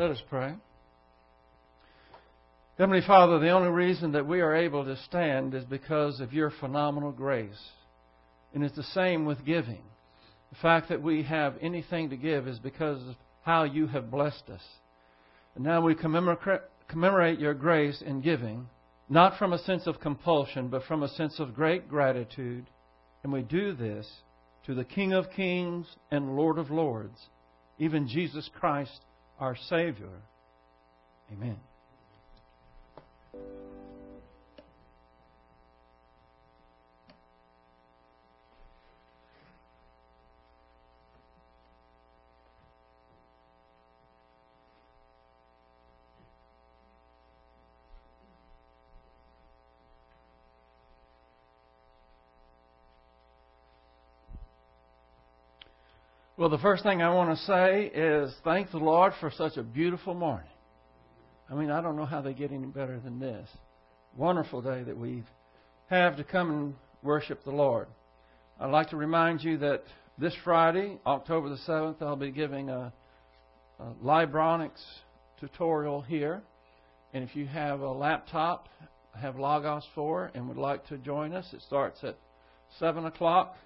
Let us pray. Heavenly Father, the only reason that we are able to stand is because of your phenomenal grace. And it's the same with giving. The fact that we have anything to give is because of how you have blessed us. And now we commemorate your grace in giving, not from a sense of compulsion, but from a sense of great gratitude. And we do this to the King of Kings and Lord of Lords, even Jesus Christ, our Savior. Amen. Well, the first thing I want to say is thank the Lord for such a beautiful morning. I mean, I don't know how they get any better than this. Wonderful day that we have to come and worship the Lord. I'd like to remind you that this Friday, October the 7th, I'll be giving a, a Libronix tutorial here. And if you have a laptop, have Logos 4 and would like to join us, it starts at 7 o'clock.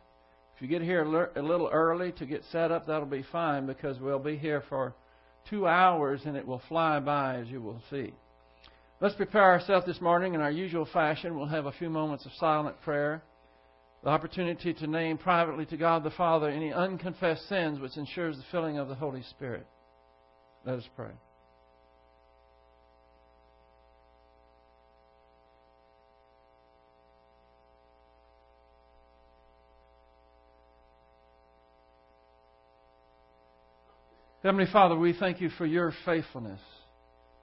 If you get here a little early to get set up, that'll be fine because we'll be here for two hours and it will fly by as you will see. Let's prepare ourselves this morning in our usual fashion. We'll have a few moments of silent prayer, the opportunity to name privately to God the Father any unconfessed sins which ensures the filling of the Holy Spirit. Let us pray. Heavenly Father, we thank you for your faithfulness.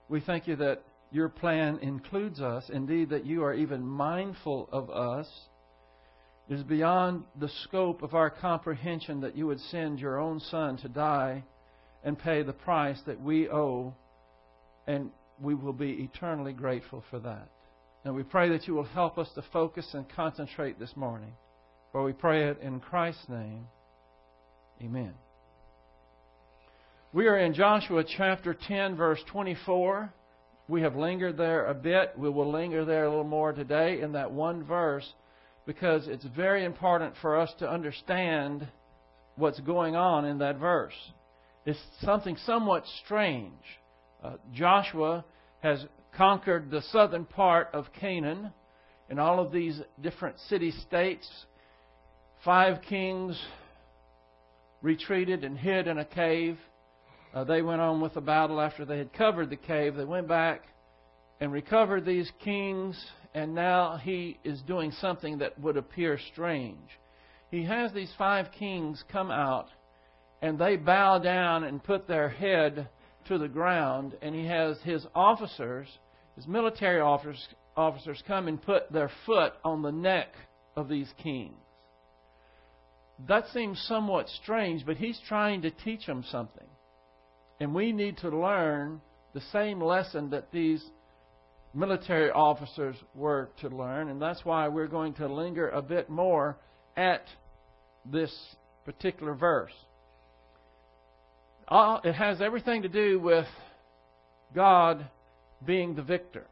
We thank you that your plan includes us, indeed, that you are even mindful of us. It is beyond the scope of our comprehension that you would send your own Son to die and pay the price that we owe, and we will be eternally grateful for that. And we pray that you will help us to focus and concentrate this morning. For we pray it in Christ's name. Amen. We are in Joshua chapter 10, verse 24. We have lingered there a bit. We will linger there a little more today in that one verse because it's very important for us to understand what's going on in that verse. It's something somewhat strange. Uh, Joshua has conquered the southern part of Canaan and all of these different city states. Five kings retreated and hid in a cave uh, they went on with the battle after they had covered the cave. They went back and recovered these kings, and now he is doing something that would appear strange. He has these five kings come out, and they bow down and put their head to the ground, and he has his officers, his military officers, officers come and put their foot on the neck of these kings. That seems somewhat strange, but he's trying to teach them something. And we need to learn the same lesson that these military officers were to learn. And that's why we're going to linger a bit more at this particular verse. It has everything to do with God being the victor.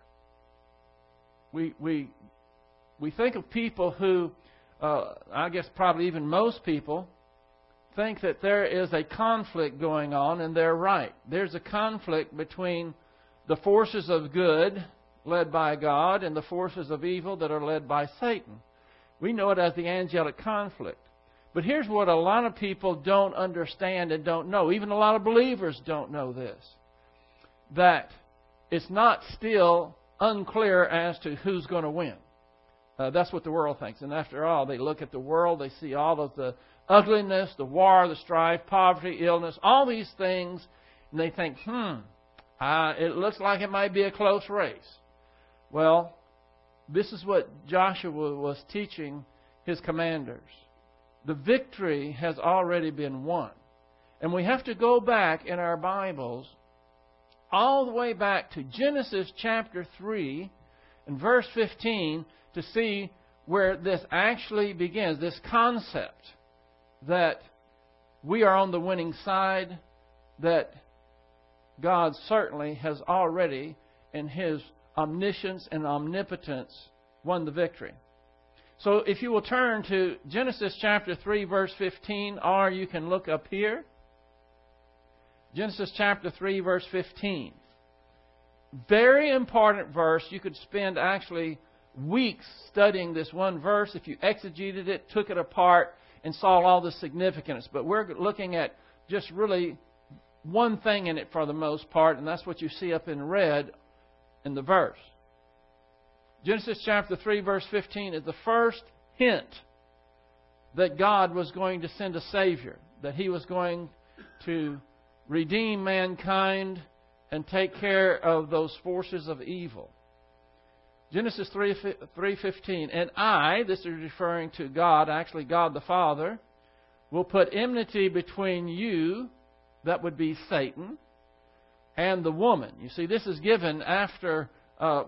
We, we, we think of people who, uh, I guess probably even most people, think that there is a conflict going on, and they're right. There's a conflict between the forces of good, led by God, and the forces of evil that are led by Satan. We know it as the angelic conflict. But here's what a lot of people don't understand and don't know. Even a lot of believers don't know this. That it's not still unclear as to who's going to win. Uh, that's what the world thinks. And after all, they look at the world, they see all of the ugliness, the war, the strife, poverty, illness, all these things, and they think, hmm, uh, it looks like it might be a close race. Well, this is what Joshua was teaching his commanders. The victory has already been won. And we have to go back in our Bibles all the way back to Genesis chapter 3 and verse 15 to see where this actually begins, this concept that we are on the winning side, that God certainly has already, in His omniscience and omnipotence, won the victory. So if you will turn to Genesis chapter 3, verse 15, or you can look up here. Genesis chapter 3, verse 15. Very important verse. You could spend actually weeks studying this one verse if you exegeted it, took it apart, and saw all the significance. But we're looking at just really one thing in it for the most part, and that's what you see up in red in the verse. Genesis chapter 3, verse 15 is the first hint that God was going to send a Savior, that He was going to redeem mankind and take care of those forces of evil. Genesis 3, 3.15, And I, this is referring to God, actually God the Father, will put enmity between you, that would be Satan, and the woman. You see, this is given after uh,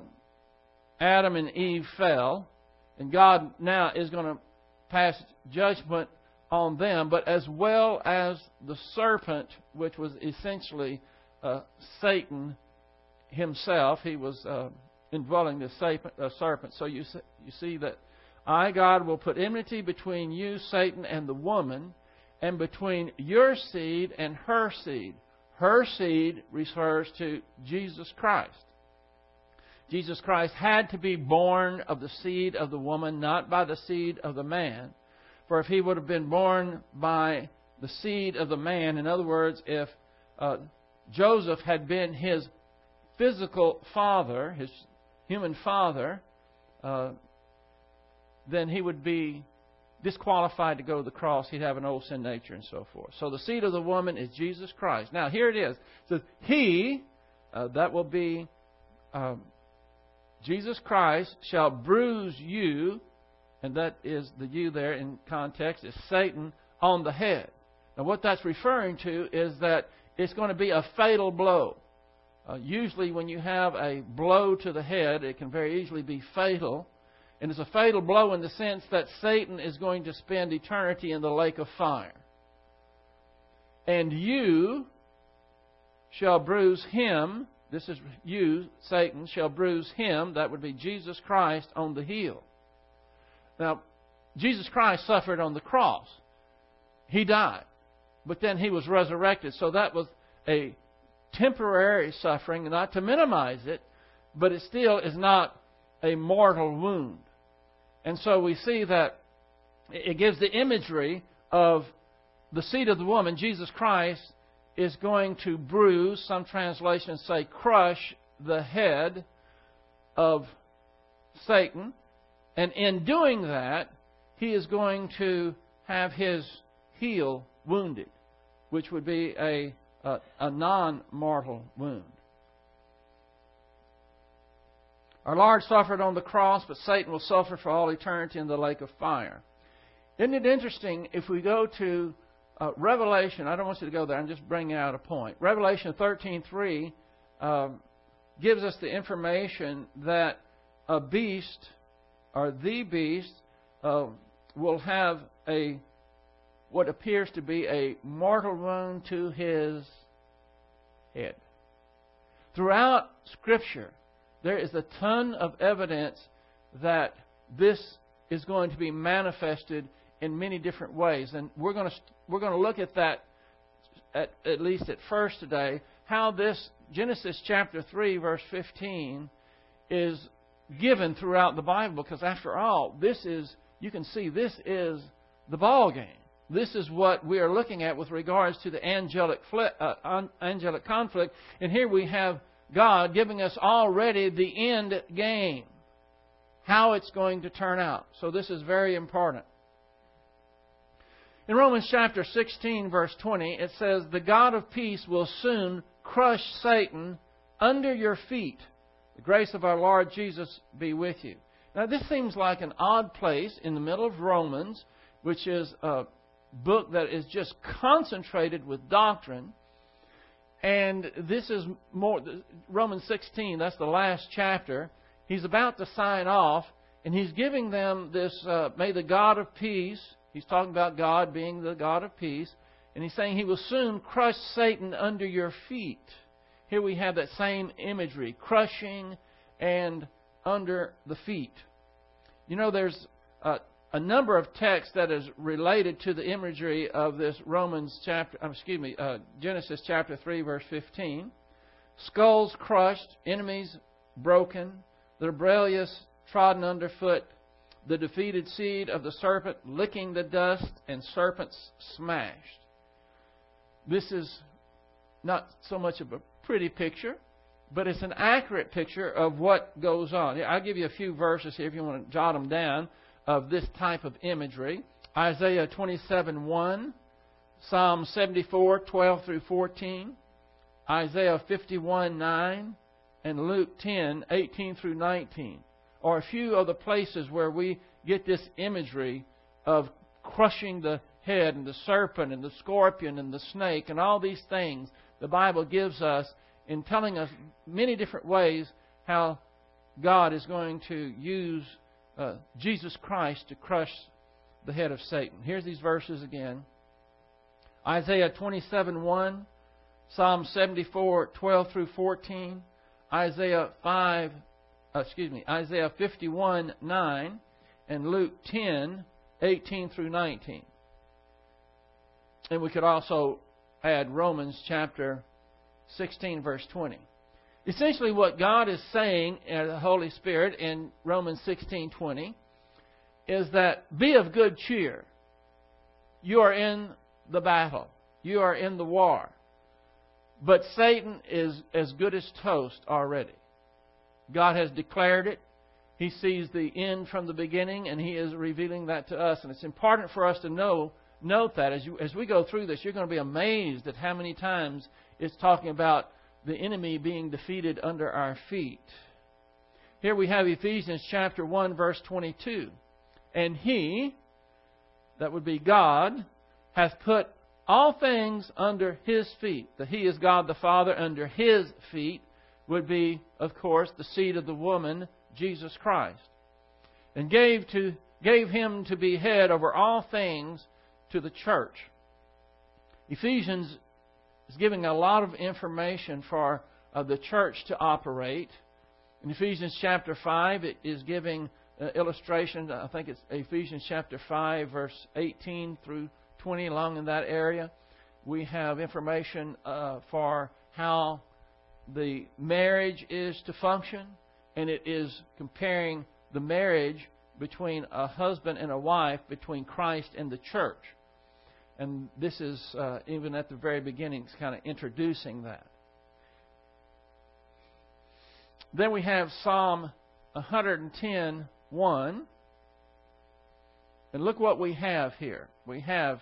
Adam and Eve fell, and God now is going to pass judgment on them, but as well as the serpent, which was essentially uh, Satan himself. He was uh, indwelling the serpent. So you see that I, God, will put enmity between you, Satan, and the woman, and between your seed and her seed. Her seed refers to Jesus Christ. Jesus Christ had to be born of the seed of the woman, not by the seed of the man. For if he would have been born by the seed of the man, in other words, if uh, Joseph had been his physical father, his human father, uh, then he would be disqualified to go to the cross. He'd have an old sin nature and so forth. So the seed of the woman is Jesus Christ. Now here it is. It says, He, uh, that will be um, Jesus Christ shall bruise you, and that is the you there in context, is Satan on the head. Now, what that's referring to is that it's going to be a fatal blow. Uh, usually, when you have a blow to the head, it can very easily be fatal. And it's a fatal blow in the sense that Satan is going to spend eternity in the lake of fire. And you shall bruise him this is you, Satan, shall bruise him, that would be Jesus Christ, on the heel. Now, Jesus Christ suffered on the cross. He died. But then he was resurrected. So that was a temporary suffering, not to minimize it, but it still is not a mortal wound. And so we see that it gives the imagery of the seed of the woman, Jesus Christ, is going to bruise, some translations say crush, the head of Satan. And in doing that, he is going to have his heel wounded, which would be a, a, a non mortal wound. Our Lord suffered on the cross, but Satan will suffer for all eternity in the lake of fire. Isn't it interesting if we go to uh, Revelation, I don't want you to go there. I'm just bringing out a point. Revelation 13:3 uh, gives us the information that a beast or the beast uh, will have a what appears to be a mortal wound to his head. Throughout Scripture, there is a ton of evidence that this is going to be manifested in many different ways. And we're going to, we're going to look at that at, at least at first today, how this Genesis chapter 3, verse 15, is given throughout the Bible. Because after all, this is, you can see, this is the ball game. This is what we are looking at with regards to the angelic, uh, angelic conflict. And here we have God giving us already the end game, how it's going to turn out. So this is very important. In Romans chapter 16, verse 20, it says, The God of peace will soon crush Satan under your feet. The grace of our Lord Jesus be with you. Now, this seems like an odd place in the middle of Romans, which is a book that is just concentrated with doctrine. And this is more, Romans 16, that's the last chapter. He's about to sign off, and he's giving them this, uh, may the God of peace He's talking about God being the God of peace. And he's saying he will soon crush Satan under your feet. here we have that same imagery crushing and under the feet. You know, there's a, a number of texts that is related to the imagery of this Romans chapter, uh, excuse me, uh, Genesis chapter 3, verse 15. Skulls crushed, enemies broken, the rebellious trodden underfoot, the defeated seed of the serpent licking the dust, and serpents smashed. This is not so much of a pretty picture, but it's an accurate picture of what goes on. I'll give you a few verses here if you want to jot them down of this type of imagery. Isaiah 27 1, Psalm 74 12 through 14, Isaiah 51 9, and Luke 10 18 through 19 are a few of the places where we get this imagery of crushing the head and the serpent and the scorpion and the snake and all these things the Bible gives us in telling us many different ways how God is going to use uh, Jesus Christ to crush the head of Satan. Here's these verses again Isaiah 27 1, Psalm 74 12 through 14, Isaiah 5, uh, excuse me, Isaiah 51 9, and Luke 10 18 through 19. And we could also add Romans chapter 16, verse 20. Essentially, what God is saying, in the Holy Spirit, in Romans 16:20, is that be of good cheer. You are in the battle. You are in the war. But Satan is as good as toast already. God has declared it. He sees the end from the beginning, and He is revealing that to us. And it's important for us to know, note that as, you, as we go through this, you're going to be amazed at how many times it's talking about the enemy being defeated under our feet. Here we have Ephesians chapter 1 verse 22. And he, that would be God, hath put all things under his feet. That he is God the Father under his feet would be, of course, the seed of the woman, Jesus Christ. And gave to gave him to be head over all things to the church. Ephesians is giving a lot of information for uh, the church to operate. In Ephesians chapter 5, it is giving uh, illustrations. I think it's Ephesians chapter 5, verse 18 through 20, along in that area. We have information uh, for how the marriage is to function, and it is comparing the marriage between a husband and a wife, between Christ and the church. And this is, uh, even at the very beginning, it's kind of introducing that. Then we have Psalm 110 1. And look what we have here. We have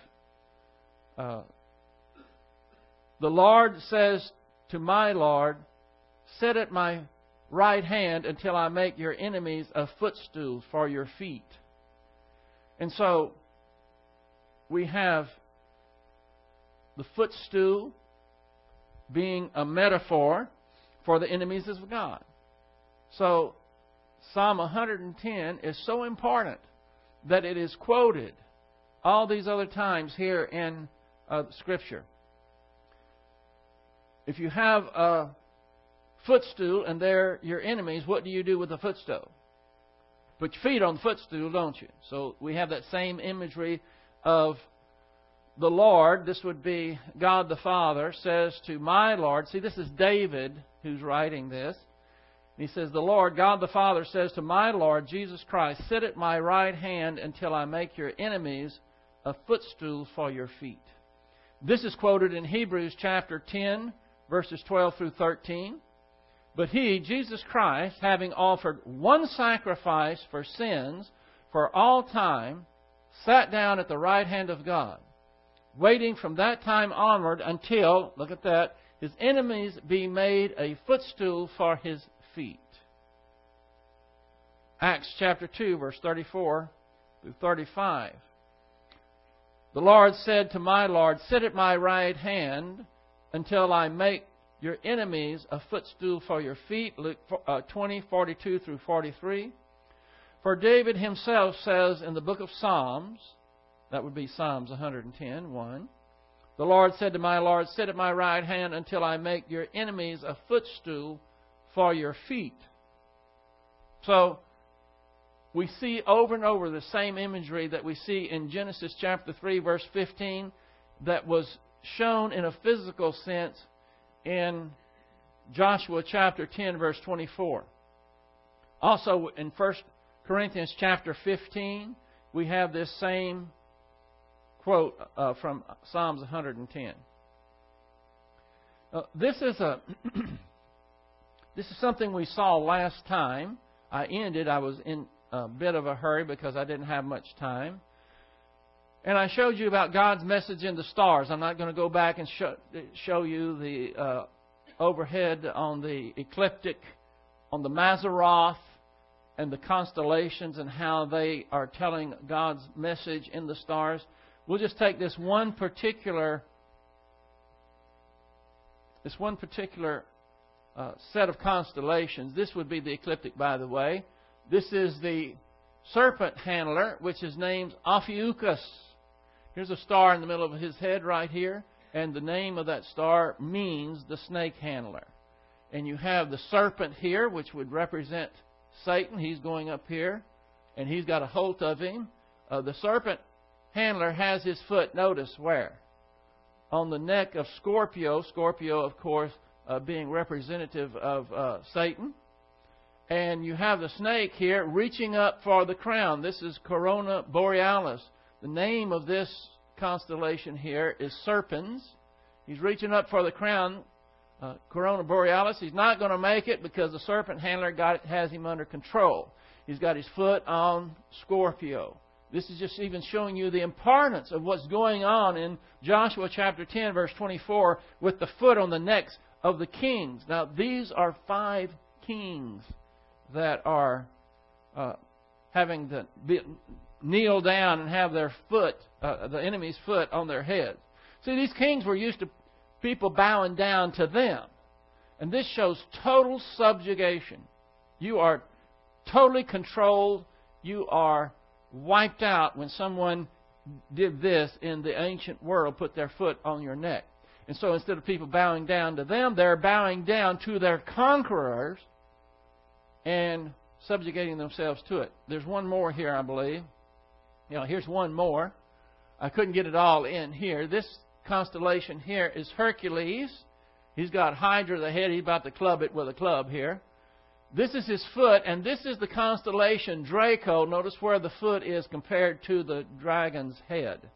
uh, the Lord says to my Lord, Sit at my right hand until I make your enemies a footstool for your feet. And so we have the footstool being a metaphor for the enemies of God. So, Psalm 110 is so important that it is quoted all these other times here in uh, Scripture. If you have a footstool and they're your enemies, what do you do with the footstool? Put your feet on the footstool, don't you? So we have that same imagery of the Lord, this would be God the Father, says to my Lord, see, this is David who's writing this. He says, The Lord, God the Father, says to my Lord, Jesus Christ, Sit at my right hand until I make your enemies a footstool for your feet. This is quoted in Hebrews chapter 10, verses 12 through 13. But he, Jesus Christ, having offered one sacrifice for sins for all time, sat down at the right hand of God waiting from that time onward until, look at that, his enemies be made a footstool for his feet. Acts chapter 2, verse 34 through 35. The Lord said to my Lord, Sit at my right hand until I make your enemies a footstool for your feet. Luke uh, 20, 42 through 43. For David himself says in the book of Psalms, that would be Psalms 110, 1. The Lord said to my Lord, Sit at my right hand until I make your enemies a footstool for your feet. So, we see over and over the same imagery that we see in Genesis chapter 3, verse 15, that was shown in a physical sense in Joshua chapter 10, verse 24. Also, in 1 Corinthians chapter 15, we have this same quote uh, from Psalms 110. Uh, this is a this is something we saw last time. I ended. I was in a bit of a hurry because I didn't have much time. And I showed you about God's message in the stars. I'm not going to go back and show, show you the uh, overhead on the ecliptic, on the Mazzaroth, and the constellations and how they are telling God's message in the stars. We'll just take this one particular this one particular uh, set of constellations. This would be the ecliptic, by the way. This is the serpent handler, which is named Ophiuchus. Here's a star in the middle of his head right here, and the name of that star means the snake handler. And you have the serpent here, which would represent Satan. He's going up here, and he's got a hold of him. Uh, the serpent handler has his foot, notice where? On the neck of Scorpio. Scorpio, of course, uh, being representative of uh, Satan. And you have the snake here reaching up for the crown. This is Corona Borealis. The name of this constellation here is Serpens. He's reaching up for the crown, uh, Corona Borealis. He's not going to make it because the serpent handler got, has him under control. He's got his foot on Scorpio. This is just even showing you the importance of what's going on in Joshua chapter 10, verse 24, with the foot on the necks of the kings. Now, these are five kings that are uh, having to be, kneel down and have their foot, uh, the enemy's foot, on their head. See, these kings were used to people bowing down to them. And this shows total subjugation. You are totally controlled. You are wiped out when someone did this in the ancient world, put their foot on your neck. And so instead of people bowing down to them, they're bowing down to their conquerors and subjugating themselves to it. There's one more here, I believe. You know, here's one more. I couldn't get it all in here. This constellation here is Hercules. He's got Hydra the head. He's about to club it with a club here. This is his foot, and this is the constellation Draco. Notice where the foot is compared to the dragon's head.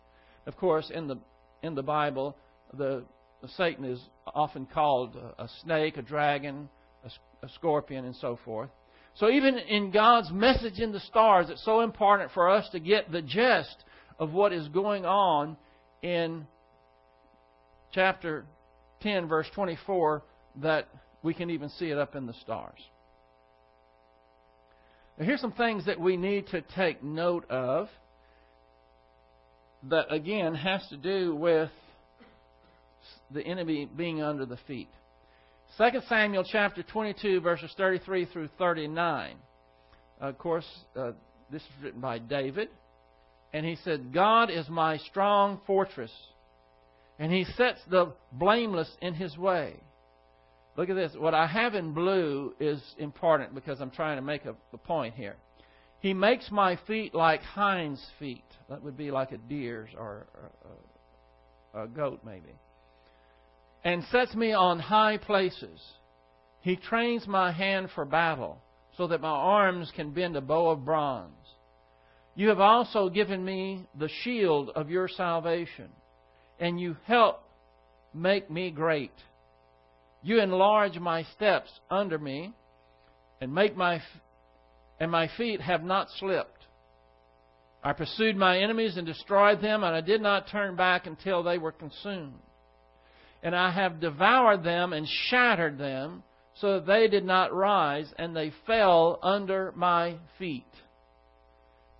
Of course, in the in the Bible, the, the Satan is often called a, a snake, a dragon, a, a scorpion, and so forth. So even in God's message in the stars, it's so important for us to get the gist of what is going on in chapter 10, verse 24, that we can even see it up in the stars. Now, here's some things that we need to take note of that, again, has to do with the enemy being under the feet. 2 Samuel chapter 22, verses 33 through 39. Of course, uh, this is written by David. And he said, God is my strong fortress, and he sets the blameless in his way. Look at this. What I have in blue is important because I'm trying to make a, a point here. He makes my feet like hinds' feet. That would be like a deer's or a, a goat, maybe. And sets me on high places. He trains my hand for battle so that my arms can bend a bow of bronze. You have also given me the shield of your salvation, and you help make me great. You enlarge my steps under me, and make my and my feet have not slipped. I pursued my enemies and destroyed them, and I did not turn back until they were consumed. And I have devoured them and shattered them, so that they did not rise, and they fell under my feet.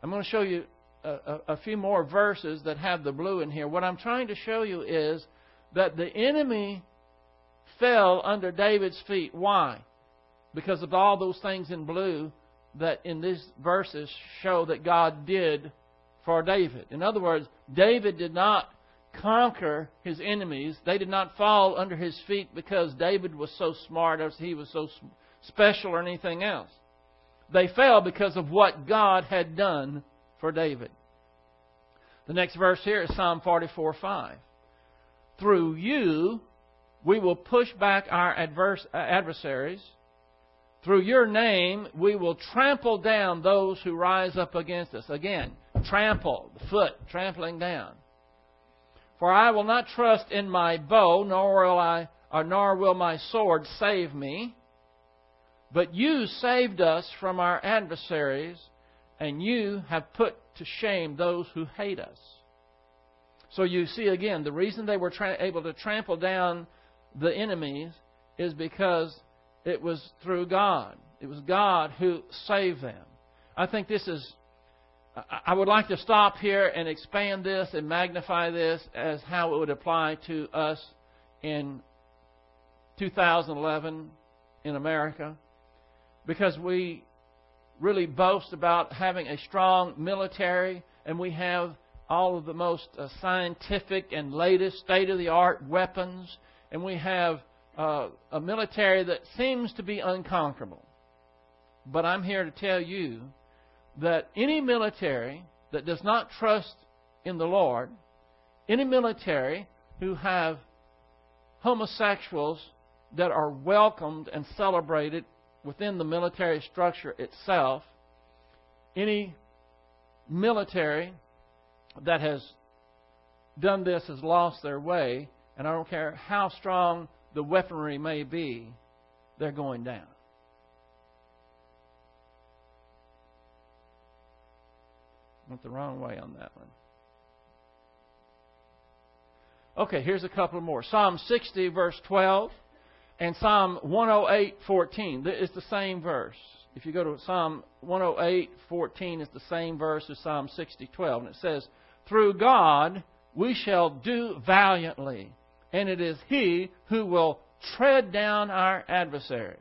I'm going to show you a, a, a few more verses that have the blue in here. What I'm trying to show you is that the enemy fell under David's feet. Why? Because of all those things in blue that in these verses show that God did for David. In other words, David did not conquer his enemies. They did not fall under his feet because David was so smart or he was so special or anything else. They fell because of what God had done for David. The next verse here is Psalm 44 5. Through you, we will push back our adverse, uh, adversaries. Through your name, we will trample down those who rise up against us. Again, trample, foot, trampling down. For I will not trust in my bow, nor will I, or nor will my sword save me. But you saved us from our adversaries, and you have put to shame those who hate us. So you see again, the reason they were tra- able to trample down the enemies is because it was through God. It was God who saved them. I think this is I would like to stop here and expand this and magnify this as how it would apply to us in 2011 in America because we really boast about having a strong military and we have all of the most uh, scientific and latest state of the art weapons and we have uh, a military that seems to be unconquerable. But I'm here to tell you that any military that does not trust in the Lord, any military who have homosexuals that are welcomed and celebrated within the military structure itself, any military that has done this has lost their way, and I don't care how strong the weaponry may be, they're going down. Went the wrong way on that one. Okay, here's a couple more. Psalm 60, verse 12, and Psalm 108, 14. It's the same verse. If you go to Psalm 108, 14, it's the same verse as Psalm 60, 12. And it says, Through God we shall do valiantly, and it is He who will tread down our adversaries.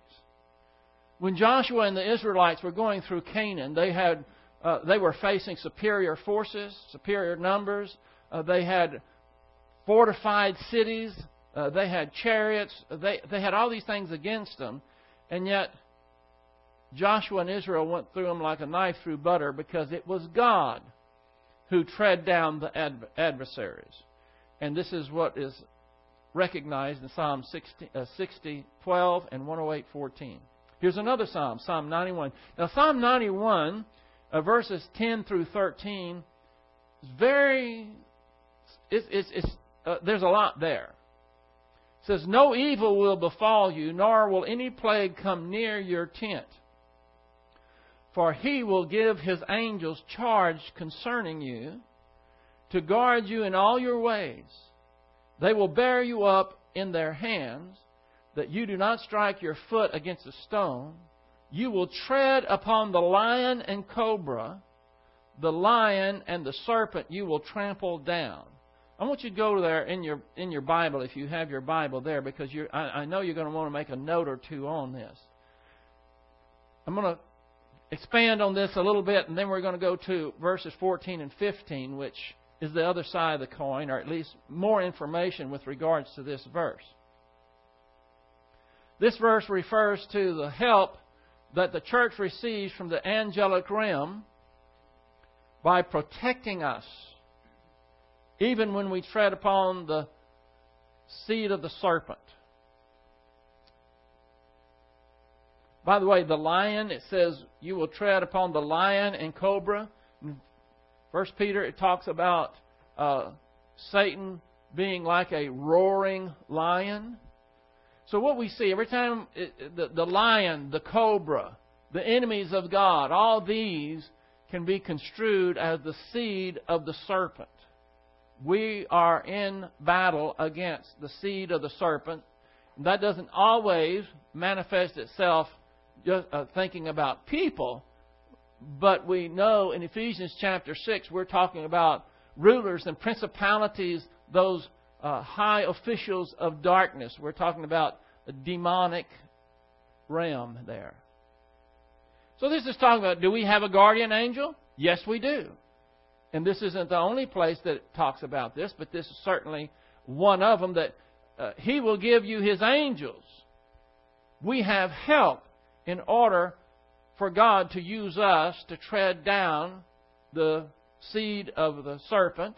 When Joshua and the Israelites were going through Canaan, they had uh, they were facing superior forces, superior numbers. Uh, they had fortified cities. Uh, they had chariots. They, they had all these things against them. And yet, Joshua and Israel went through them like a knife through butter because it was God who tread down the adv- adversaries. And this is what is recognized in Psalm 60, uh, 60 12 and 108 14. Here's another Psalm, Psalm 91. Now, Psalm 91 uh, verses 10 through 13 is very, it's, it's, it's, uh, there's a lot there. It says, No evil will befall you, nor will any plague come near your tent. For he will give his angels charge concerning you to guard you in all your ways. They will bear you up in their hands, that you do not strike your foot against a stone. You will tread upon the lion and cobra, the lion and the serpent you will trample down. I want you to go there in your in your Bible if you have your Bible there because I, I know you're going to want to make a note or two on this. I'm going to expand on this a little bit and then we're going to go to verses 14 and 15 which is the other side of the coin or at least more information with regards to this verse. This verse refers to the help that the church receives from the angelic realm by protecting us, even when we tread upon the seed of the serpent. By the way, the lion, it says, you will tread upon the lion and cobra. 1 Peter, it talks about uh, Satan being like a roaring lion. So what we see every time it, the, the lion, the cobra, the enemies of God, all these can be construed as the seed of the serpent. We are in battle against the seed of the serpent. That doesn't always manifest itself just uh, thinking about people, but we know in Ephesians chapter 6 we're talking about rulers and principalities, those uh, high officials of darkness. We're talking about a demonic realm there. So this is talking about do we have a guardian angel? Yes, we do. and this isn't the only place that talks about this, but this is certainly one of them that uh, He will give you His angels. We have help in order for God to use us to tread down the seed of the serpent,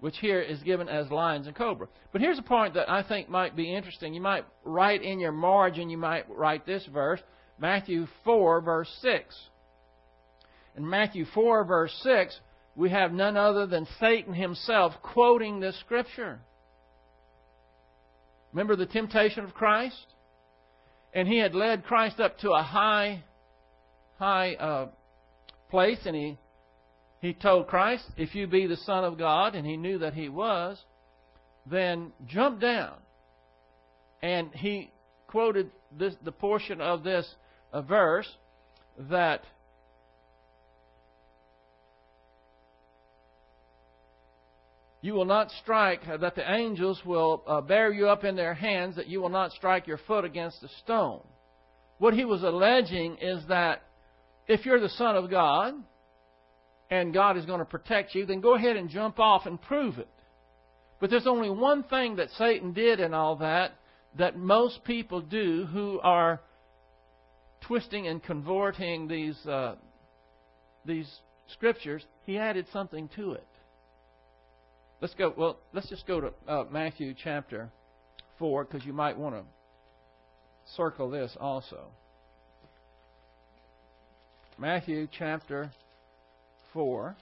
which here is given as lions and cobra. But here's a point that I think might be interesting. You might write in your margin, you might write this verse, Matthew 4, verse 6. In Matthew 4, verse 6, we have none other than Satan himself quoting this scripture. Remember the temptation of Christ? And he had led Christ up to a high, high uh, place, and he he told Christ, "If you be the Son of God," and he knew that he was, then jump down. And he quoted this, the portion of this uh, verse that You will not strike, uh, that the angels will uh, bear you up in their hands, that you will not strike your foot against a stone. What he was alleging is that if you're the Son of God, and God is going to protect you, then go ahead and jump off and prove it. But there's only one thing that Satan did in all that that most people do who are twisting and convorting these uh, these scriptures. He added something to it. Let's go. Well, let's just go to uh, Matthew chapter four because you might want to circle this also. Matthew chapter four.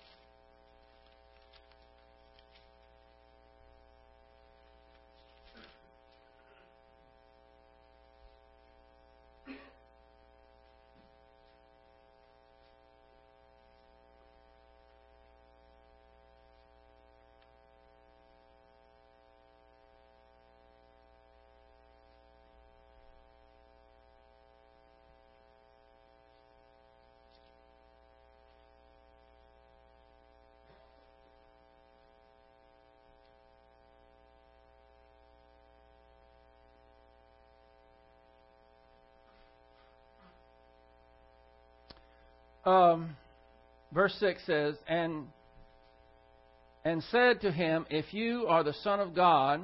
Um, verse 6 says, and, and said to him, If you are the Son of God,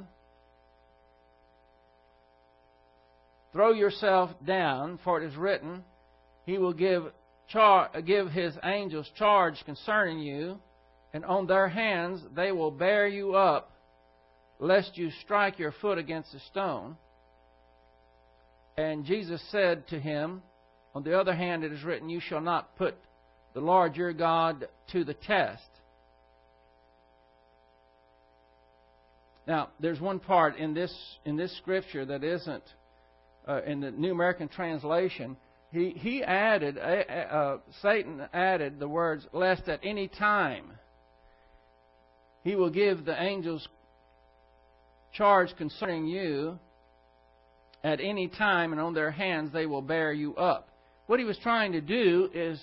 throw yourself down, for it is written, He will give, char- give His angels charge concerning you, and on their hands they will bear you up, lest you strike your foot against a stone. And Jesus said to him, on the other hand, it is written, You shall not put the Lord your God to the test. Now, there's one part in this in this scripture that isn't uh, in the New American Translation. He he added uh, uh, Satan added the words lest at any time he will give the angels charge concerning you at any time, and on their hands they will bear you up what he was trying to do is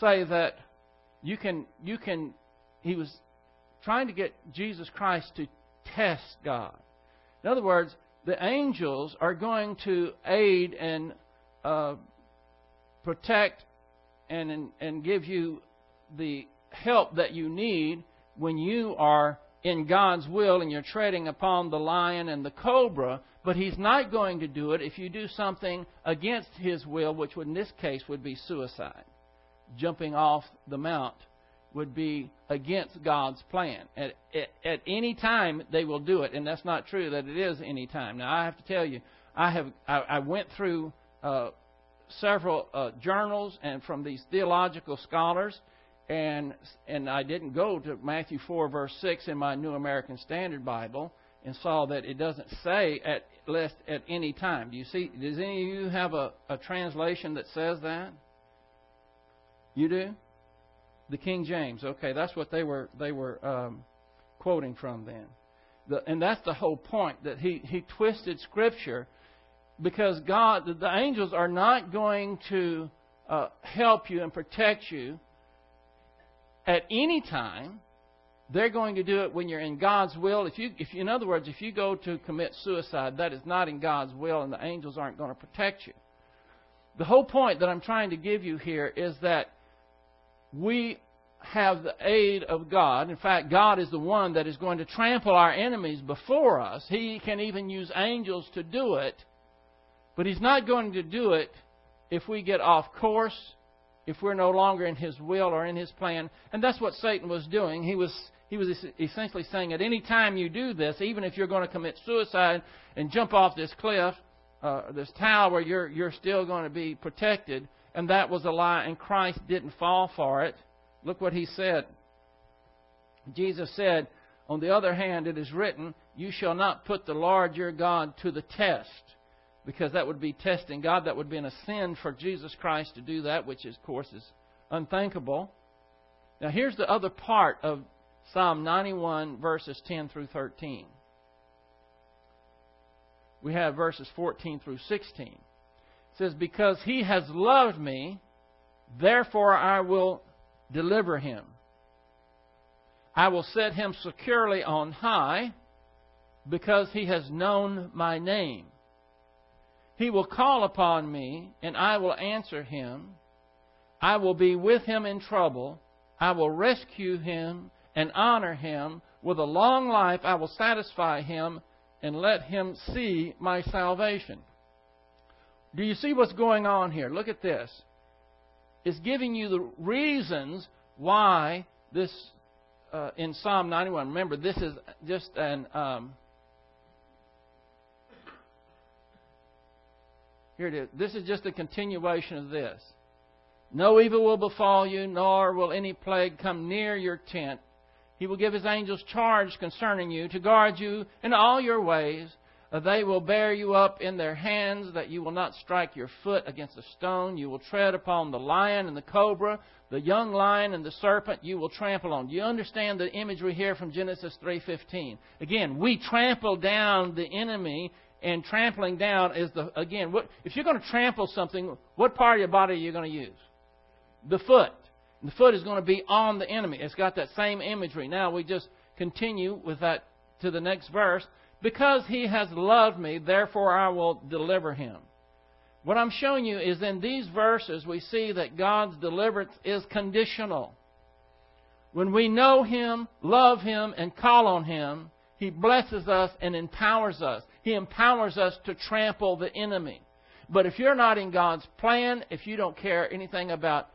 say that you can you can he was trying to get Jesus Christ to test God. In other words, the angels are going to aid and uh, protect and and give you the help that you need when you are in God's will and you're treading upon the lion and the cobra, but He's not going to do it if you do something against His will, which in this case would be suicide. Jumping off the mount would be against God's plan. At, at, at any time, they will do it, and that's not true that it is any time. Now, I have to tell you, I have I, I went through uh, several uh, journals and from these theological scholars and and I didn't go to Matthew 4 verse 6 in my New American Standard Bible and saw that it doesn't say at lest at any time. Do you see? Does any of you have a, a translation that says that? You do. The King James. Okay, that's what they were they were um, quoting from then. The, and that's the whole point that he he twisted Scripture because God the, angels are not going to uh, help you and protect you at any time. They're going to do it when you're in God's will. If you, if you, in other words, if you go to commit suicide, that is not in God's will, and the angels aren't going to protect you. The whole point that I'm trying to give you here is that we have the aid of God. In fact, God is the one that is going to trample our enemies before us. He can even use angels to do it. But He's not going to do it if we get off course, if we're no longer in His will or in His plan. And that's what Satan was doing. He was, he was essentially saying, at any time you do this, even if you're going to commit suicide and jump off this cliff, uh, this tower, you're, you're still going to be protected. And that was a lie, and Christ didn't fall for it. Look what he said. Jesus said, On the other hand, it is written, You shall not put the Lord your God to the test. Because that would be testing God. That would be a sin for Jesus Christ to do that, which, of course, is unthinkable. Now, here's the other part of Psalm 91, verses 10 through 13. We have verses 14 through 16. It says, Because he has loved me, therefore I will deliver him. I will set him securely on high because he has known my name. He will call upon me, and I will answer him. I will be with him in trouble. I will rescue him and honor him. With a long life I will satisfy him and let him see my salvation. Do you see what's going on here? Look at this It's giving you the reasons why this uh, in Psalm 91. Remember, this is just an um, here it is. This is just a continuation of this. No evil will befall you, nor will any plague come near your tent. He will give his angels charge concerning you to guard you in all your ways. They will bear you up in their hands, that you will not strike your foot against a stone. You will tread upon the lion and the cobra, the young lion and the serpent. You will trample on. You understand the imagery here from Genesis three fifteen? Again, we trample down the enemy, and trampling down is the again. What, if you're going to trample something, what part of your body are you going to use? The foot. The foot is going to be on the enemy. It's got that same imagery. Now we just continue with that to the next verse. Because he has loved me, therefore I will deliver him. What I'm showing you is in these verses we see that God's deliverance is conditional. When we know Him, love Him, and call on Him, He blesses us and empowers us. He empowers us to trample the enemy. But if you're not in God's plan, if you don't care anything about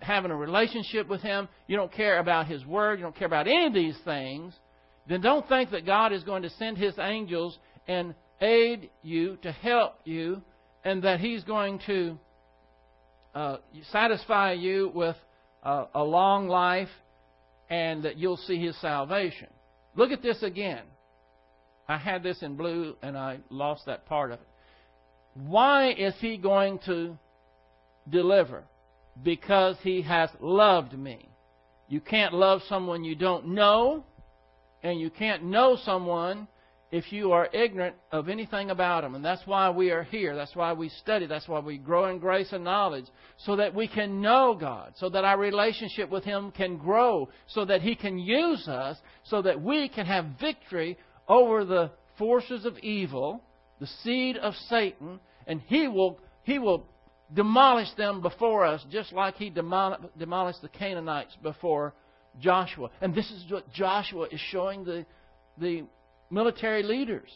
having a relationship with Him, you don't care about His Word, you don't care about any of these things, then don't think that God is going to send His angels and aid you, to help you, and that He's going to uh, satisfy you with uh, a long life and that you'll see His salvation. Look at this again. I had this in blue and I lost that part of it. Why is He going to deliver? Because He has loved me. You can't love someone you don't know and you can't know someone if you are ignorant of anything about them. And that's why we are here. That's why we study. That's why we grow in grace and knowledge. So that we can know God. So that our relationship with Him can grow. So that He can use us. So that we can have victory over the forces of evil, the seed of Satan. And He will, he will demolish them before us just like He demolished the Canaanites before Joshua. And this is what Joshua is showing the, the military leaders.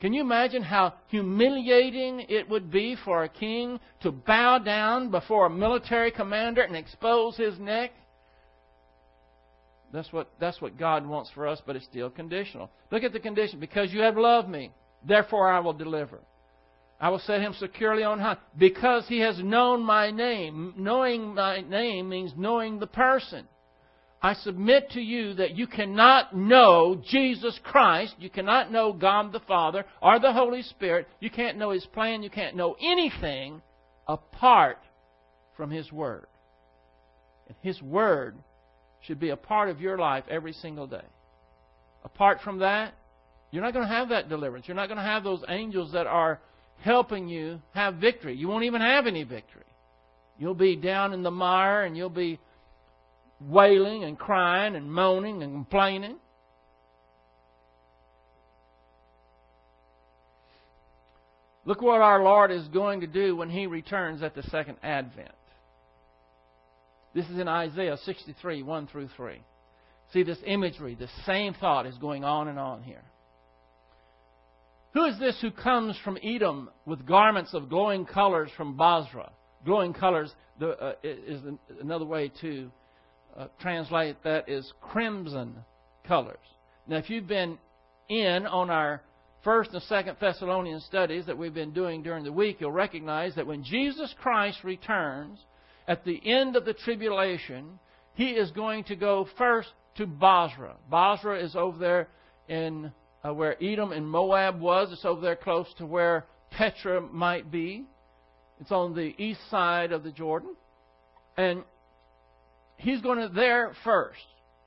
Can you imagine how humiliating it would be for a king to bow down before a military commander and expose his neck? That's what, that's what God wants for us, but it's still conditional. Look at the condition. Because you have loved me, therefore I will deliver. I will set him securely on high. Because he has known my name. Knowing my name means knowing the person. I submit to you that you cannot know Jesus Christ, you cannot know God the Father or the Holy Spirit, you can't know His plan, you can't know anything apart from His Word. And His Word should be a part of your life every single day. Apart from that, you're not going to have that deliverance. You're not going to have those angels that are helping you have victory. You won't even have any victory. You'll be down in the mire and you'll be wailing and crying and moaning and complaining. Look what our Lord is going to do when He returns at the second advent. This is in Isaiah 63, 1 through 3. See this imagery, the same thought is going on and on here. Who is this who comes from Edom with garments of glowing colors from Bozrah? Glowing colors the, uh, is another way to uh, translate that is crimson colors. Now, if you've been in on our first and second Thessalonian studies that we've been doing during the week, you'll recognize that when Jesus Christ returns at the end of the tribulation, he is going to go first to Bozrah. Bozrah is over there in uh, where Edom and Moab was. It's over there close to where Petra might be. It's on the east side of the Jordan. And he's going to there first.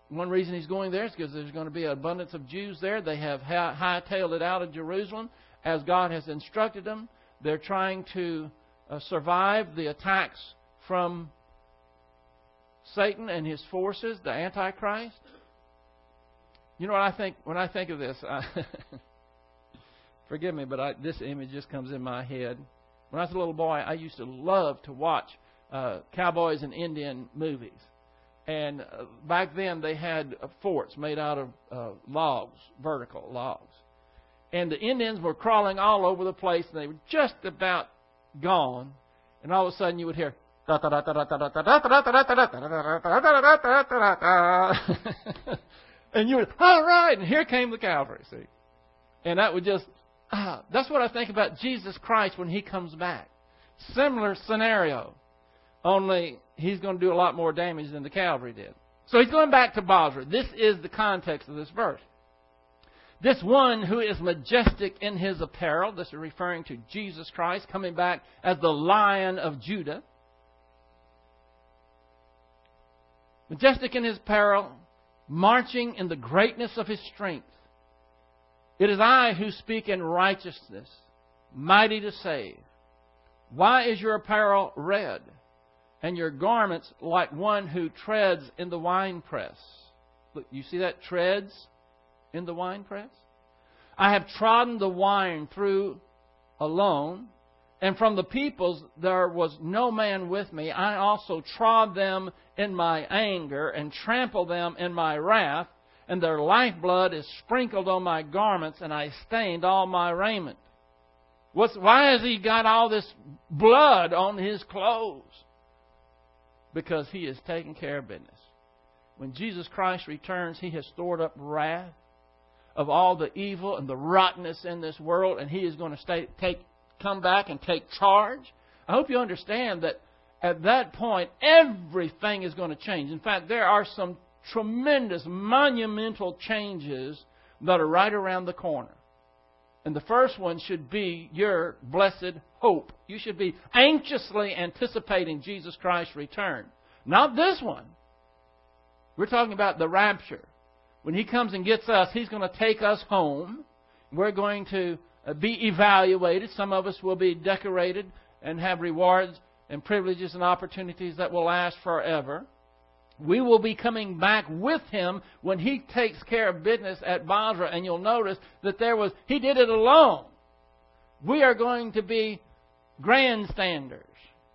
One reason he's going there is because there's going to be an abundance of Jews there. They have hightailed it out of Jerusalem as God has instructed them. They're trying to uh, survive the attacks from Satan and his forces, the Antichrist. You know what I think when I think of this? I, forgive me, but I, this image just comes in my head. When I was a little boy, I used to love to watch uh, cowboys and Indian movies. And uh, back then they had uh, forts made out of uh, logs, vertical logs. And the Indians were crawling all over the place and they were just about gone. And all of a sudden you would hear and you would, all right, and here came the Calvary. see. And that would just, ah, that's what I think about Jesus Christ when he comes back. Similar scenario. Only he's going to do a lot more damage than the Calvary did. So he's going back to Bozrah. This is the context of this verse. This one who is majestic in his apparel, this is referring to Jesus Christ coming back as the lion of Judah. Majestic in his apparel, marching in the greatness of his strength. It is I who speak in righteousness, mighty to save. Why is your apparel red? and your garments like one who treads in the winepress. Look, you see that treads in the winepress? I have trodden the wine through alone, and from the peoples there was no man with me. I also trod them in my anger and trampled them in my wrath, and their lifeblood is sprinkled on my garments, and I stained all my raiment. What's, why has he got all this blood on his clothes? because he is taking care of business. When Jesus Christ returns, he has stored up wrath of all the evil and the rottenness in this world, and he is going to stay, take, come back and take charge. I hope you understand that at that point, everything is going to change. In fact, there are some tremendous, monumental changes that are right around the corner. And the first one should be your blessed hope. You should be anxiously anticipating Jesus Christ's return. Not this one. We're talking about the rapture. When He comes and gets us, He's going to take us home. We're going to uh, be evaluated. Some of us will be decorated and have rewards and privileges and opportunities that will last forever we will be coming back with him when he takes care of business at Bozrah. And you'll notice that there was, he did it alone. We are going to be grandstanders.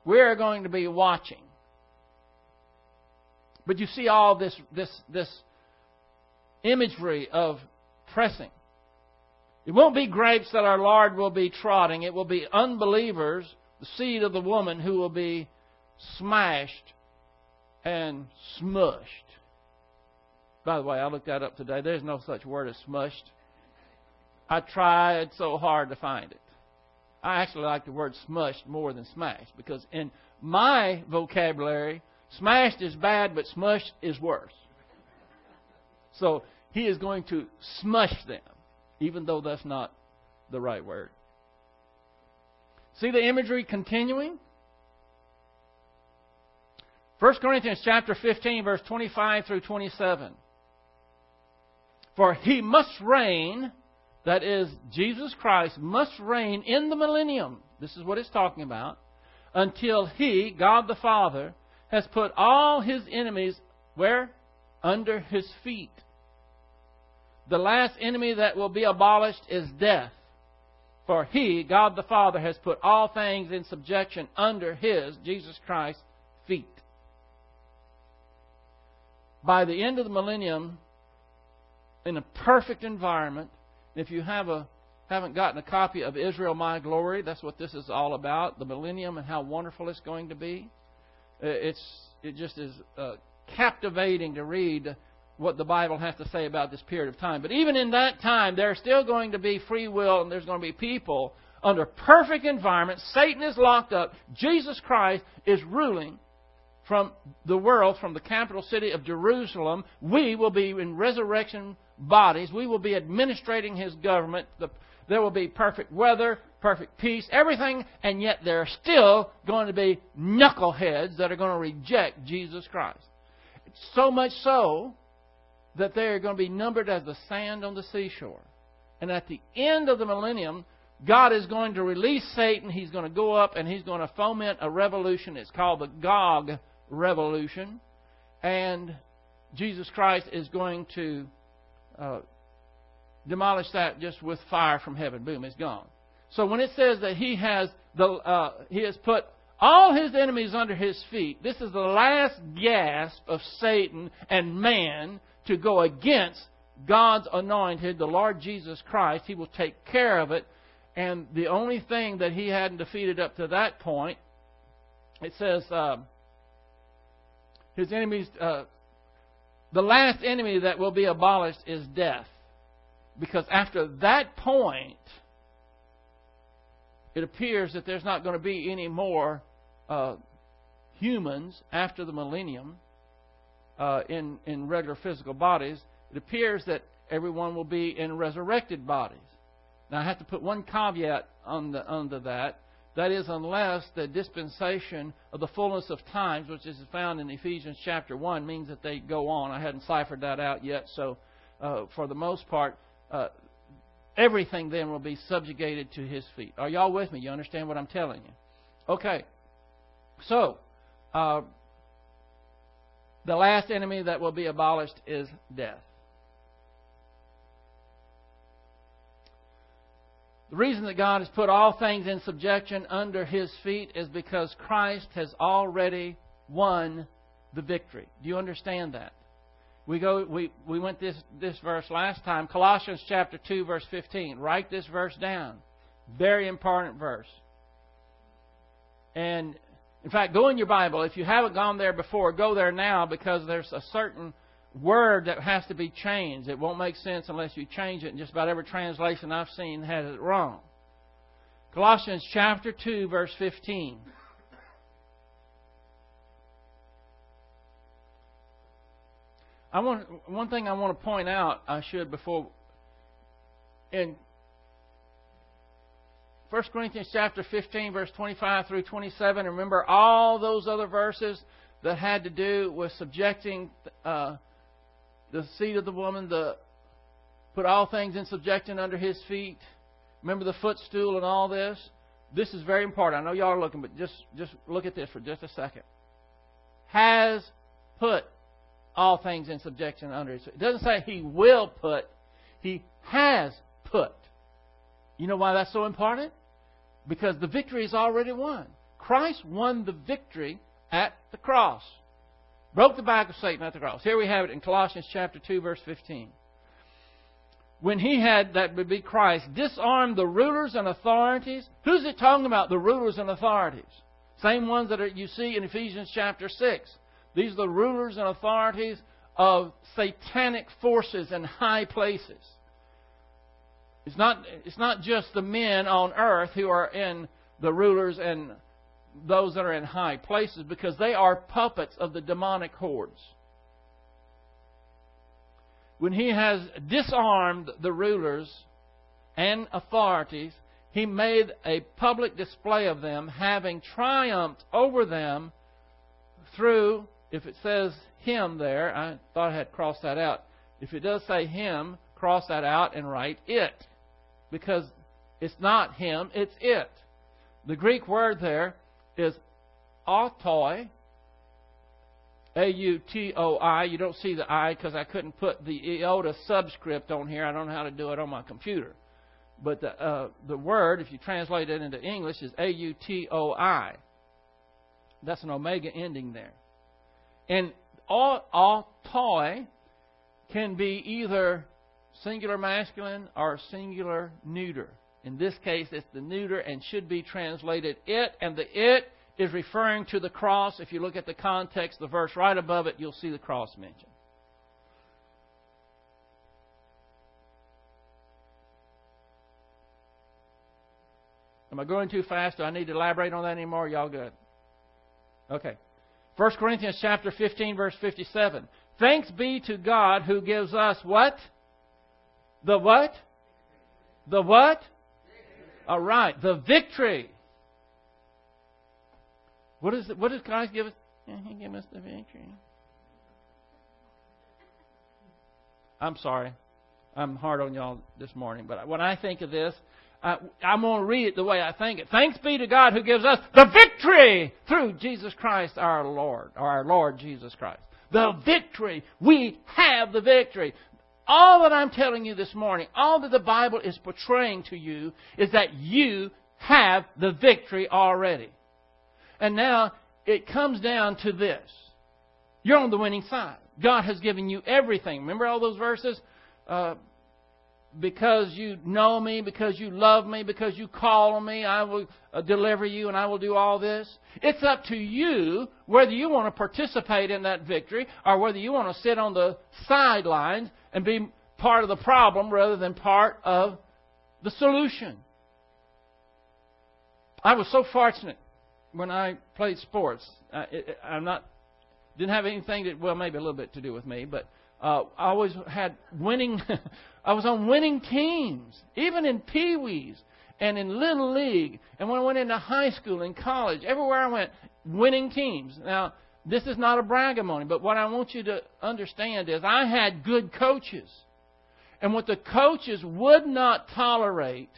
We are going to be watching. But you see all this, this, this imagery of pressing. It won't be grapes that our Lord will be trotting. It will be unbelievers, the seed of the woman, who will be smashed and smushed. By the way, I looked that up today. There's no such word as smushed. I tried so hard to find it. I actually like the word smushed more than smashed because in my vocabulary, smashed is bad, but smushed is worse. So he is going to smush them, even though that's not the right word. See the imagery continuing? 1 Corinthians chapter 15 verse 25 through 27. For he must reign, that is, Jesus Christ must reign in the millennium. This is what it's talking about. Until he, God the Father, has put all his enemies where? Under his feet. The last enemy that will be abolished is death. For he, God the Father, has put all things in subjection under his, Jesus Christ, feet. by the end of the millennium, in a perfect environment, if you have a haven't gotten a copy of Israel My Glory, that's what this is all about, the millennium and how wonderful it's going to be. Uh, it's it just is uh, captivating to read what the Bible has to say about this period of time. But even in that time, there's still going to be free will and there's going to be people under perfect environment. Satan is locked up. Jesus Christ is ruling from the world, from the capital city of Jerusalem. We will be in resurrection bodies. We will be administrating his government. The, there will be perfect weather, perfect peace, everything, and yet there are still going to be knuckleheads that are going to reject Jesus Christ. So much so that they are going to be numbered as the sand on the seashore. And at the end of the millennium, God is going to release Satan. He's going to go up and he's going to foment a revolution. It's called the Gog revolution. And Jesus Christ is going to uh, demolish that just with fire from heaven. Boom, it's gone. So when it says that he has the uh, he has put all his enemies under his feet, this is the last gasp of Satan and man to go against God's anointed, the Lord Jesus Christ. He will take care of it. And the only thing that he hadn't defeated up to that point, it says uh, his enemies. Uh, the last enemy that will be abolished is death. Because after that point, it appears that there's not going to be any more uh, humans after the millennium uh, in, in regular physical bodies. It appears that everyone will be in resurrected bodies. Now, I have to put one caveat on under that. That is, unless the dispensation of the fullness of times, which is found in Ephesians chapter 1, means that they go on. I hadn't ciphered that out yet, so uh, for the most part, uh, everything then will be subjugated to his feet. Are y'all with me? You understand what I'm telling you? Okay. So, uh, the last enemy that will be abolished is death. The reason that God has put all things in subjection under his feet is because Christ has already won the victory. Do you understand that? We go we, we went this this verse last time, Colossians chapter 2 verse 15. Write this verse down. Very important verse. And in fact, go in your Bible. If you haven't gone there before, go there now because there's a certain word that has to be changed. It won't make sense unless you change it, and just about every translation I've seen has it wrong. Colossians chapter 2, verse 15. I want one thing I want to point out. I should before in 1 Corinthians chapter 15, verse 25 through 27. Remember all those other verses that had to do with subjecting uh, the seed of the woman, the put all things in subjection under his feet. Remember the footstool and all this. This is very important. I know y'all are looking, but just just look at this for just a second. Has put all things in subjection under his feet. It doesn't say he will put, he has put. You know why that's so important? Because the victory is already won. Christ won the victory at the cross. Broke the back of Satan at the cross. Here we have it in Colossians chapter 2, verse 15. When he had, that would be Christ, disarmed the rulers and authorities. Who's it talking about, the rulers and authorities? Same ones that are, you see in Ephesians chapter 6. These are the rulers and authorities of satanic forces in high places. It's not, it's not just the men on earth who are in the rulers and those that are in high places because they are puppets of the demonic hordes. When he has disarmed the rulers and authorities, he made a public display of them, having triumphed over them through if it says him there, I thought I had crossed that out. If it does say him, cross that out and write it. Because it's not him, it's it. The Greek word there is autoi, A U T O I. You don't see the I because I couldn't put the iota subscript on here. I don't know how to do it on my computer. But the, uh, the word, if you translate it into English, is A U T O I. That's an omega ending there. And autoi can be either singular masculine or singular neuter. In this case, it's the neuter and should be translated it, and the it is referring to the cross. If you look at the context, the verse right above it, you'll see the cross mentioned. Am I going too fast? Do I need to elaborate on that anymore? Y'all good? Okay. 1 Corinthians chapter 15 verse 57. Thanks be to God who gives us what? The what? The what? All right, the victory. What is it, what does Christ give us? He gave us the victory. I'm sorry. I'm hard on y'all this morning, but when I think of this, I, I'm going to read it the way I think it. Thanks be to God who gives us the victory through Jesus Christ our Lord, or our Lord Jesus Christ. The victory. We have the victory. All that I'm telling you this morning, all that the Bible is portraying to you, is that you have the victory already. And now it comes down to this. You're on the winning side. God has given you everything. Remember all those verses? Uh, because you know me, because you love me, because you call on me, I will uh, deliver you and I will do all this. It's up to you whether you want to participate in that victory or whether you want to sit on the sidelines and be part of the problem rather than part of the solution. I was so fortunate when I played sports. I, I'm not didn't have anything that well maybe a little bit to do with me, but uh, I always had winning. I was on winning teams, even in Pee Wees and in Little League, and when I went into high school and college, everywhere I went, winning teams. Now, this is not a bragamony, but what I want you to understand is I had good coaches. And what the coaches would not tolerate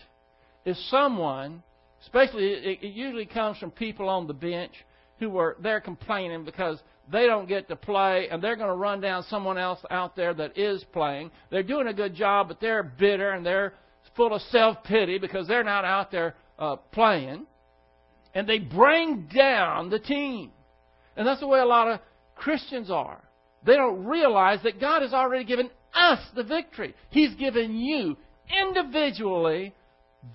is someone, especially it, it usually comes from people on the bench who were there complaining because they don't get to play and they're going to run down someone else out there that is playing. They're doing a good job, but they're bitter and they're full of self pity because they're not out there uh, playing. And they bring down the team. And that's the way a lot of Christians are. They don't realize that God has already given us the victory. He's given you individually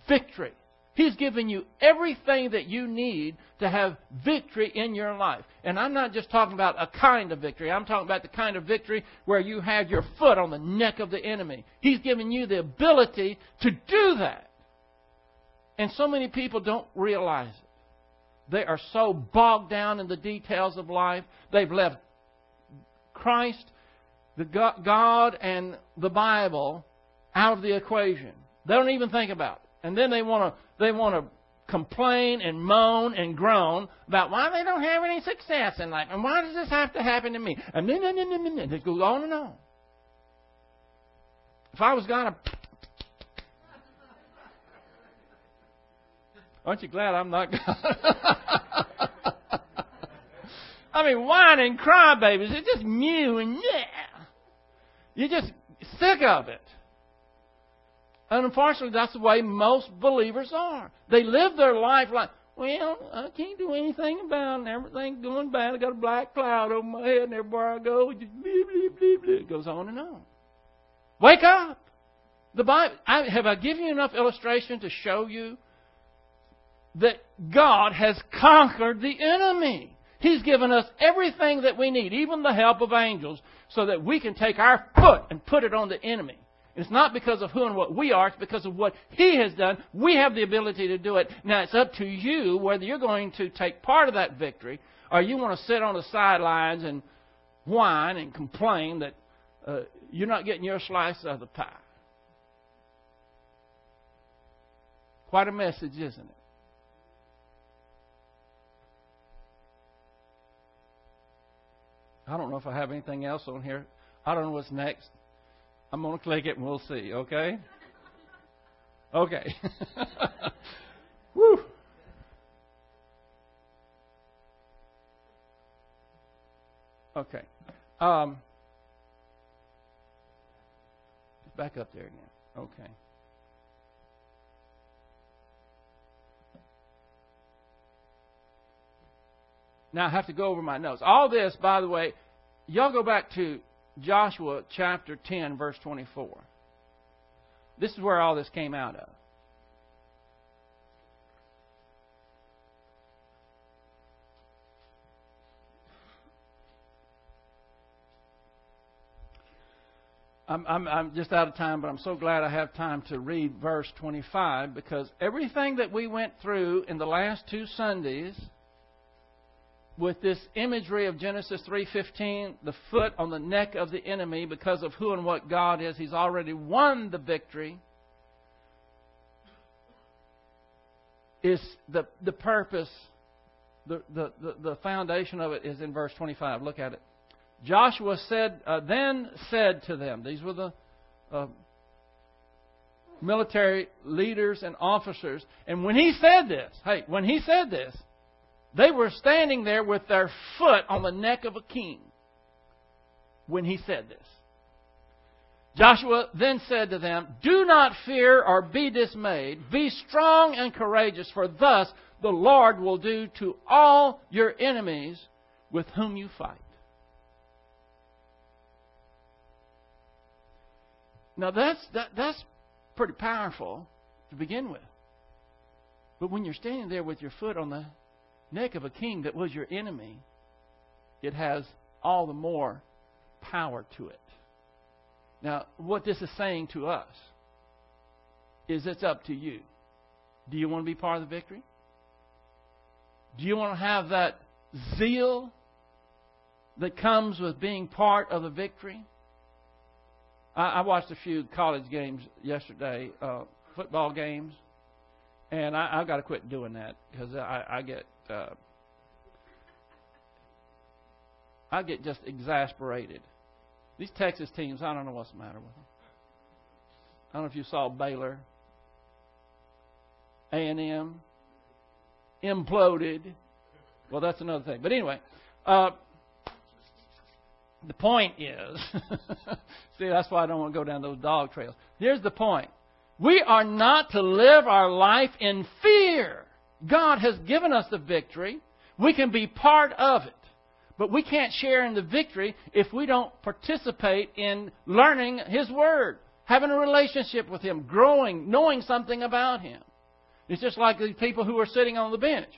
victory. He's given you everything that you need to have victory in your life. And I'm not just talking about a kind of victory. I'm talking about the kind of victory where you have your foot on the neck of the enemy. He's given you the ability to do that. And so many people don't realize it. They are so bogged down in the details of life. They've left Christ, the God, and the Bible out of the equation. They don't even think about it. And then they want to they want to complain and moan and groan about why they don't have any success in life and why does this have to happen to me? And then, then, then, then, then it goes on and on. If I was going to. Aren't you glad I'm not God? I mean, whine and cry babies. It's just mew and yeah. You're just sick of it. And unfortunately, that's the way most believers are. They live their life like, well, I can't do anything about it. Everything's going bad. I got a black cloud over my head, and everywhere I go, it just bleep, bleep, bleep, bleep. It goes on and on. Wake up! The Bible. I, have I given you enough illustration to show you that God has conquered the enemy? He's given us everything that we need, even the help of angels, so that we can take our foot and put it on the enemy. It's not because of who and what we are, it's because of what He has done. We have the ability to do it. Now it's up to you whether you're going to take part of that victory or you want to sit on the sidelines and whine and complain that uh, you're not getting your slice of the pie. Quite a message, isn't it? I don't know if I have anything else on here. I don't know what's next. I'm going to click it and we'll see, okay? Okay. Woo. Okay. Um, back up there again. Okay. Now I have to go over my notes. All this, by the way, y'all go back to Joshua chapter 10, verse 24. This is where all this came out of. I'm, I'm, I'm just out of time, but I'm so glad I have time to read verse 25 because everything that we went through in the last two Sundays with this imagery of Genesis 3:15, the foot on the neck of the enemy because of who and what God is, he's already won the victory. Is the the purpose the, the, the, foundation of it is in verse 25. Look at it. Joshua said, uh, then said to them, these were the uh, military leaders and officers, and when he said this, hey, when he said this, they were standing there with their foot on the neck of a king when he said this. Joshua then said to them, Do not fear or be dismayed. Be strong and courageous, for thus the Lord will do to all your enemies with whom you fight. Now that's that, that's pretty powerful to begin with. But when you're standing there with your foot on the neck of a king that was your enemy, it has all the more power to it. Now, what this is saying to us is it's up to you. Do you want to be part of the victory? Do you want to have that zeal that comes with being part of the victory? I, I watched a few college games yesterday, uh, football games, and I, I've got to quit doing that because I, I get uh, I get just exasperated. These Texas teams, I don't know what's the matter with them. I don't know if you saw Baylor, A and M, imploded. Well, that's another thing. But anyway, uh, the point is, see, that's why I don't want to go down those dog trails. Here's the point. We are not to live our life in fear. God has given us the victory. We can be part of it. But we can't share in the victory if we don't participate in learning His Word, having a relationship with Him, growing, knowing something about Him. It's just like the people who are sitting on the bench.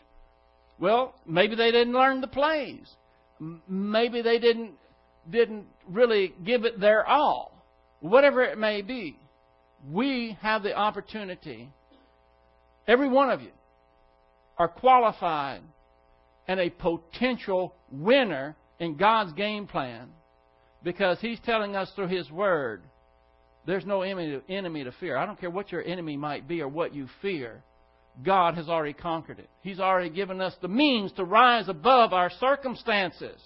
Well, maybe they didn't learn the plays. Maybe they didn't didn't really give it their all. Whatever it may be, we have the opportunity, every one of you are qualified and a potential winner in God's game plan because He's telling us through His Word there's no enemy to fear. I don't care what your enemy might be or what you fear. God has already conquered it. He's already given us the means to rise above our circumstances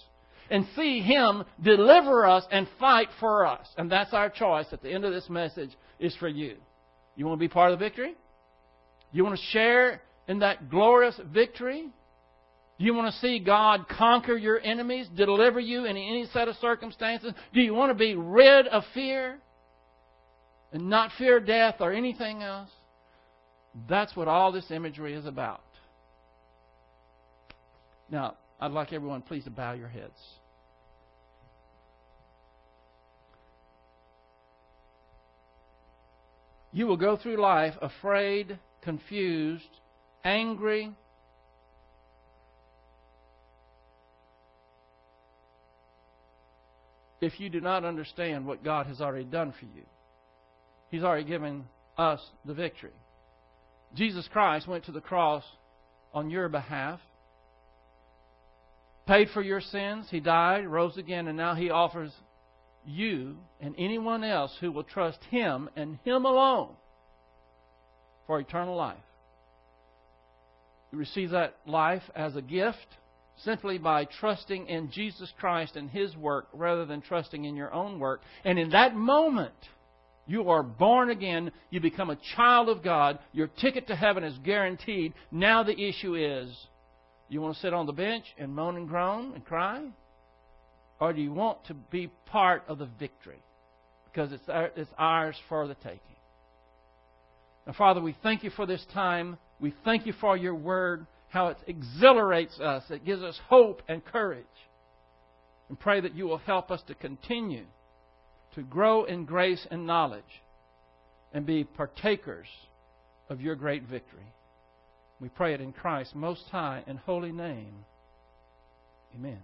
and see Him deliver us and fight for us. And that's our choice at the end of this message is for you. You want to be part of the victory? You want to share in that glorious victory? Do you want to see God conquer your enemies, deliver you in any set of circumstances? Do you want to be rid of fear and not fear death or anything else? That's what all this imagery is about. Now, I'd like everyone please to bow your heads. You will go through life afraid, confused, angry, if you do not understand what God has already done for you. He's already given us the victory. Jesus Christ went to the cross on your behalf, paid for your sins, He died, rose again, and now He offers you and anyone else who will trust Him and Him alone for eternal life. You receive that life as a gift simply by trusting in Jesus Christ and His work rather than trusting in your own work. And in that moment, you are born again. You become a child of God. Your ticket to heaven is guaranteed. Now the issue is you want to sit on the bench and moan and groan and cry? Or do you want to be part of the victory? Because it's, it's ours for the taking. Now, Father, we thank you for this time. We thank you for your word, how it exhilarates us, it gives us hope and courage. and pray that you will help us to continue to grow in grace and knowledge and be partakers of your great victory. We pray it in Christ's most high and holy name. Amen.